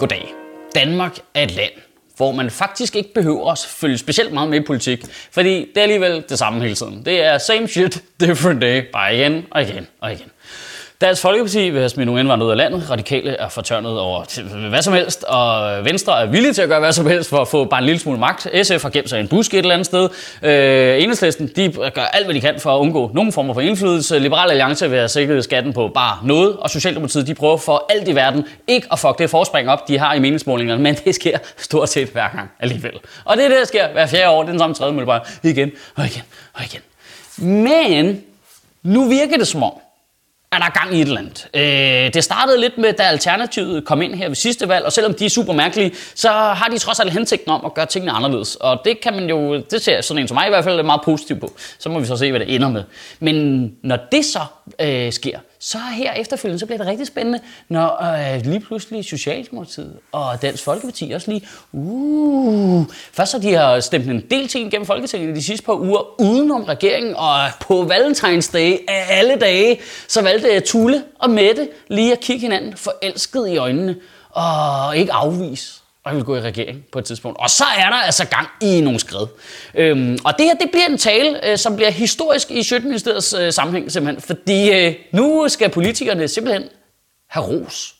Goddag. Danmark er et land, hvor man faktisk ikke behøver at følge specielt meget med i politik, fordi det er alligevel det samme hele tiden. Det er same shit, different day, bare igen og igen og igen. Dansk Folkeparti vil have smidt nogle indvandrere ud af landet. Radikale er fortørnet over hvad som helst. Og Venstre er villige til at gøre hvad som helst for at få bare en lille smule magt. SF har gemt sig i en busk et eller andet sted. Øh, Enhedslisten de gør alt, hvad de kan for at undgå nogen former for indflydelse. Liberale Alliance vil have sikret skatten på bare noget. Og Socialdemokratiet de prøver for alt i verden ikke at fuck det forspring op, de har i meningsmålingerne. Men det sker stort set hver gang alligevel. Og det er det, der sker hver fjerde år. Det er den samme tredje bare igen og igen og igen. Men nu virker det som om, er der gang i et eller andet. Øh, det startede lidt med, da Alternativet kom ind her ved sidste valg, og selvom de er super mærkelige, så har de trods alt hensigten om at gøre tingene anderledes. Og det kan man jo, det ser sådan en som mig i hvert fald meget positivt på. Så må vi så se, hvad det ender med. Men når det så øh, sker, så her efterfølgende, så bliver det rigtig spændende, når øh, lige pludselig Socialdemokratiet og Dansk Folkeparti også lige, uh, først så de har stemt en del ting gennem Folketinget de sidste par uger udenom regeringen, og på Valentine's Day af alle dage, så valgte øh, Tulle og Mette lige at kigge hinanden forelsket i øjnene, og ikke afvise og vil gå i regering på et tidspunkt. Og så er der altså gang i nogle skred. Øhm, og det her, det bliver en tale, øh, som bliver historisk i Sjøtministeriets øh, sammenhæng, simpelthen. Fordi øh, nu skal politikerne simpelthen have ros.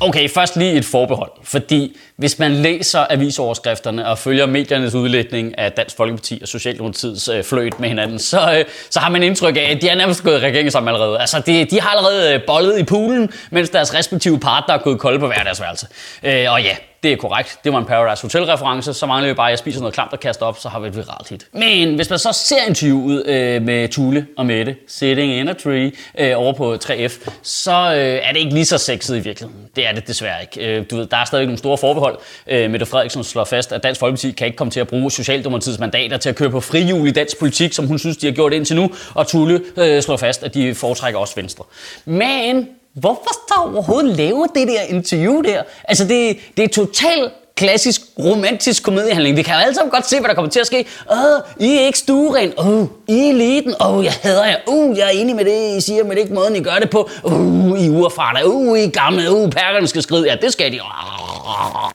Okay, først lige et forbehold. Fordi hvis man læser avisoverskrifterne og følger mediernes udlægning af Dansk Folkeparti og Socialdemokratiets øh, fløjt med hinanden, så, øh, så har man indtryk af, at de er nærmest gået i regering sammen allerede. Altså, de, de har allerede øh, bollet i poolen, mens deres respektive partner er gået kolde på hver deres værelse. Øh, og ja, det er korrekt. Det var en Paradise Hotel-reference. Så mangler vi bare, at jeg spiser noget klamt og kaster op, så har vi et viralt hit. Men hvis man så ser interviewet øh, med Tule og Mette, Sitting in a Tree, øh, over på 3F, så øh, er det ikke lige så sexet i virkeligheden. Det er det desværre ikke. Øh, du ved, der er stadig nogle store forbehold. Øh, Mette Frederiksen slår fast, at Dansk Folkeparti kan ikke komme til at bruge Socialdemokratiets mandater til at køre på frihjul i dansk politik, som hun synes, de har gjort indtil nu. Og Tule øh, slår fast, at de foretrækker også Venstre. Men hvorfor så overhovedet lave det der interview der? Altså, det, det er totalt klassisk romantisk komediehandling. Vi kan jo alle sammen godt se, hvad der kommer til at ske. Åh, I er ikke stueren. Åh, oh, I er eliten. Åh, oh, jeg hader jer. Uh, jeg er enig med det, I siger, men det er ikke måden, I gør det på. Uh, I er uerfarne. Uh, I er gamle. Uh, perkerne skal skride. Ja, det skal de.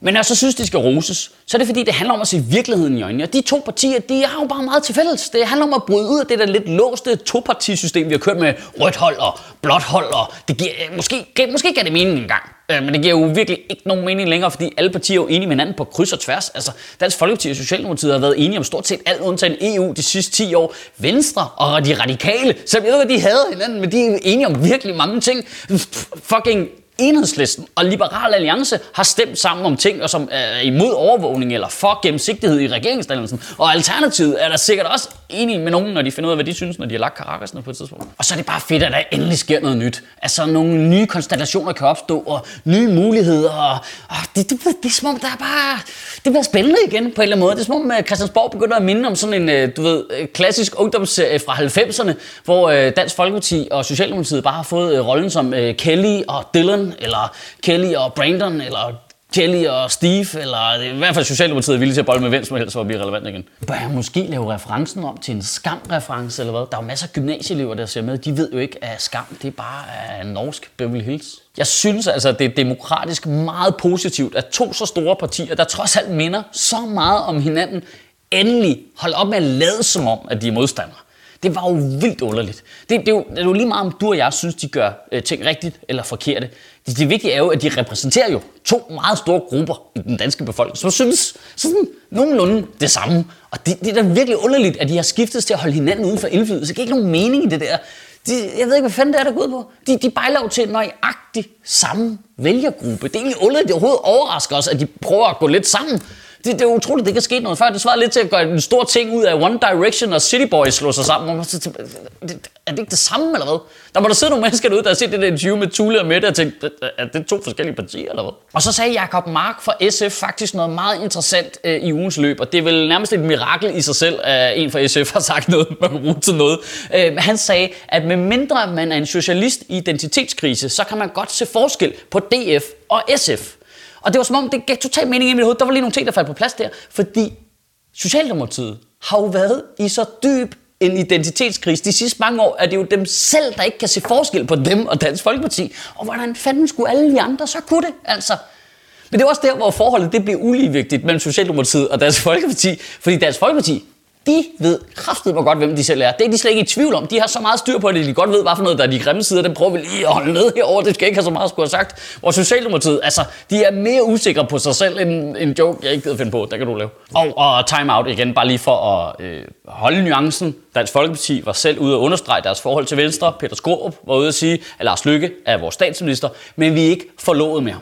Men når jeg så synes, det skal roses, så er det fordi, det handler om at se virkeligheden i øjnene. Og de to partier, de har jo bare meget til fælles. Det handler om at bryde ud af det der lidt låste topartisystem, vi har kørt med rødt hold og blåt hold. Og det giver, øh, måske, måske gav det mening engang. Øh, men det giver jo virkelig ikke nogen mening længere, fordi alle partier er jo enige med hinanden på kryds og tværs. Altså, Dansk Folkeparti og Socialdemokratiet har været enige om stort set alt undtagen EU de sidste 10 år. Venstre og de radikale, selvom jeg ved, at de havde hinanden, men de er enige om virkelig mange ting. Fucking Enhedslisten og Liberal Alliance har stemt sammen om ting, og som er imod overvågning eller for gennemsigtighed i regeringsdannelsen. Og Alternativet er der sikkert også enige med nogen, når de finder ud af, hvad de synes, når de har lagt Caracasne på et tidspunkt. Og så er det bare fedt, at der endelig sker noget nyt. Altså nogle nye konstellationer kan opstå, og nye muligheder. Og, og det, det, det, det, er som om, der er bare... Det bliver spændende igen på en eller anden måde. Det er som om, at Christiansborg begynder at minde om sådan en, øh, du ved, øh, klassisk ungdomsserie fra 90'erne, hvor Dansk Folkeparti og Socialdemokratiet bare har fået rollen som Kelly og Dylan eller Kelly og Brandon, eller Kelly og Steve, eller i hvert fald Socialdemokratiet er villige til at bolle med hvem som helst for at blive relevant igen. Bør jeg måske lave referencen om til en skam-reference, eller hvad? Der er jo masser af gymnasieelever, der ser med. De ved jo ikke, at skam det er bare er norsk Beverly Hills. Jeg synes altså, at det er demokratisk meget positivt, at to så store partier, der trods alt minder så meget om hinanden, endelig holder op med at lade som om, at de er modstandere. Det var jo vildt underligt. Det, det, er jo, det er jo lige meget, om du og jeg synes, de gør øh, ting rigtigt eller forkerte. Det, det vigtige er jo, at de repræsenterer jo to meget store grupper i den danske befolkning, som synes sådan nogenlunde det samme. Og det, det er da virkelig underligt, at de har skiftet til at holde hinanden uden for indflydelse. Det giver ikke nogen mening i det der. De, jeg ved ikke, hvad fanden det er, der går ud på. De, de bejler jo til nøjagtig samme vælgergruppe. Det er egentlig underligt, at det overhovedet overrasker os, at de prøver at gå lidt sammen. Det, det er utroligt, det kan ske noget før. Det svarer lidt til at gøre en stor ting ud af One Direction og City Boys slå sig sammen. Er det ikke det samme, eller hvad? Der må der sidde nogle mennesker derude, der har set det der interview med Thule og Mette og tænkt, er det to forskellige partier, eller hvad? Og så sagde Jakob Mark fra SF faktisk noget meget interessant øh, i ugens løb, og det er vel nærmest et mirakel i sig selv, at en fra SF har sagt noget, man kan bruge til noget. Øh, han sagde, at med mindre man er en socialist i identitetskrise, så kan man godt se forskel på DF og SF. Og det var som om, det gav totalt mening i mit hoved. Der var lige nogle ting, der faldt på plads der. Fordi Socialdemokratiet har jo været i så dyb en identitetskrise. De sidste mange år er det jo dem selv, der ikke kan se forskel på dem og Dansk Folkeparti. Og hvordan fanden skulle alle de andre så kunne det, altså? Men det er også der, hvor forholdet det bliver uligevægtigt mellem Socialdemokratiet og Dansk Folkeparti. Fordi Dansk Folkeparti, de ved kraftigt hvor godt, hvem de selv er. Det er de slet ikke i tvivl om. De har så meget styr på det, de godt ved, hvad for noget, der er de grimme sider. Den prøver vi lige at holde ned herover. Det skal ikke have så meget at skulle have sagt. Og Socialdemokratiet, altså, de er mere usikre på sig selv end en joke, jeg ikke gider finde på. Der kan du lave. Og, og time out igen, bare lige for at øh, holde nuancen. Dansk Folkeparti var selv ude at understrege deres forhold til Venstre. Peter Skorup var ude at sige, at Lars Lykke er vores statsminister, men vi er ikke forlovet mere.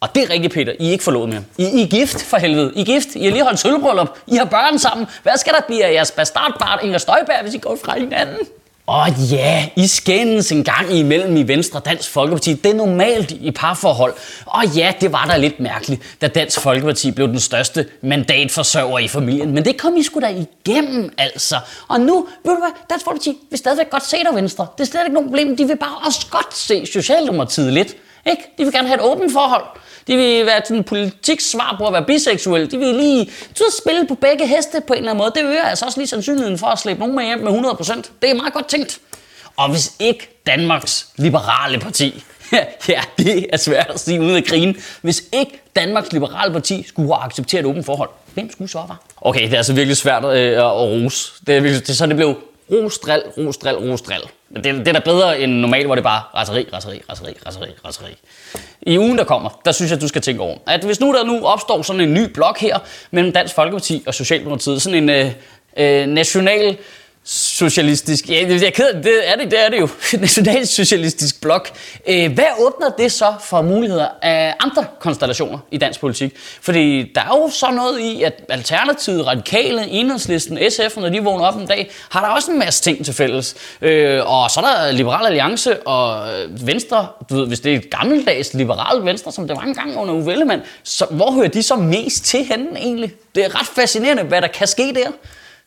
Og det er rigtigt, Peter. I er ikke forlovet med ham. I, I er gift, for helvede. I er gift. I har lige holdt sølvbryllup. I har børn sammen. Hvad skal der blive af jeres bastardbart Inger Støjberg, hvis I går fra hinanden? Og ja, I skændes en gang imellem i Venstre Dansk Folkeparti. Det er normalt i parforhold. Og ja, det var da lidt mærkeligt, da Dansk Folkeparti blev den største mandatforsørger i familien. Men det kom I sgu da igennem, altså. Og nu, ved du hvad, Dansk Folkeparti vil stadigvæk godt se dig, Venstre. Det er slet ikke nogen problem. De vil bare også godt se Socialdemokratiet lidt. Ikke? De vil gerne have et åbent forhold. De vil være sådan en politik svar på at være biseksuel. De vil lige så spille på begge heste på en eller anden måde. Det øger altså også lige sandsynligheden for at slippe nogen med hjem med 100%. Det er meget godt tænkt. Og hvis ikke Danmarks liberale parti, ja, det er svært at sige uden at grine, hvis ikke Danmarks liberale parti skulle have accepteret et åbent forhold, hvem skulle så være? Okay, det er altså virkelig svært øh, at rose. Det er, virkelig, det, så det blev ros, dril, ros, dril, ros, dril. Men det, det er da bedre end normalt, hvor det er bare raseri, raseri, raseri, raseri, raseri. I ugen, der kommer, der synes jeg, du skal tænke over, at hvis nu der nu opstår sådan en ny blok her mellem Dansk Folkeparti og Socialdemokratiet, sådan en øh, øh, national socialistisk, ja, det er, ked, det er det, det er det jo, nationalsocialistisk blok. Øh, hvad åbner det så for muligheder af andre konstellationer i dansk politik? Fordi der er jo så noget i, at Alternativet, Radikale, Enhedslisten, SF, når de vågner op en dag, har der også en masse ting til fælles. Øh, og så er der Liberal Alliance og Venstre, du ved, hvis det er et gammeldags liberalt Venstre, som det var engang under Uffe Ellemann, så hvor hører de så mest til henne egentlig? Det er ret fascinerende, hvad der kan ske der.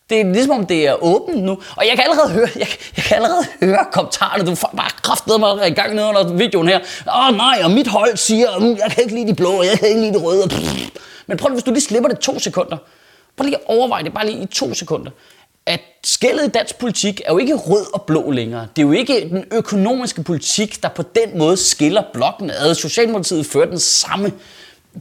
Det er ligesom om det er åbent nu. Og jeg kan allerede høre, jeg, jeg kan allerede høre kommentarerne. Du får bare kraftet mig i gang ned under videoen her. Åh oh, nej, og mit hold siger, mm, jeg kan ikke lide de blå, jeg kan ikke lide de røde. Men prøv hvis du lige slipper det to sekunder. Prøv lige at overveje det bare lige i to sekunder. At skældet i dansk politik er jo ikke rød og blå længere. Det er jo ikke den økonomiske politik, der på den måde skiller blokken ad. Socialdemokratiet fører den samme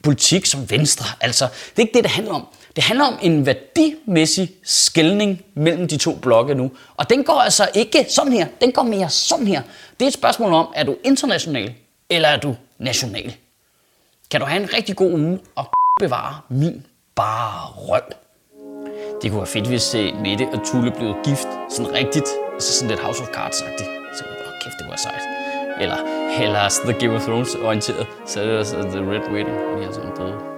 politik som Venstre. Altså, det er ikke det, det handler om. Det handler om en værdimæssig skældning mellem de to blokke nu. Og den går altså ikke sådan her, den går mere sådan her. Det er et spørgsmål om, er du international, eller er du national? Kan du have en rigtig god uge og bevare min bare røv? Det kunne være fedt, hvis øh, Mette og Tulle blev gift sådan rigtigt, altså sådan lidt House of Cards-agtigt. Så åh, kæft, det var sejt. Eller, eller The Game of Thrones orienteret, så er det altså The Red Wedding, og de har sådan døde.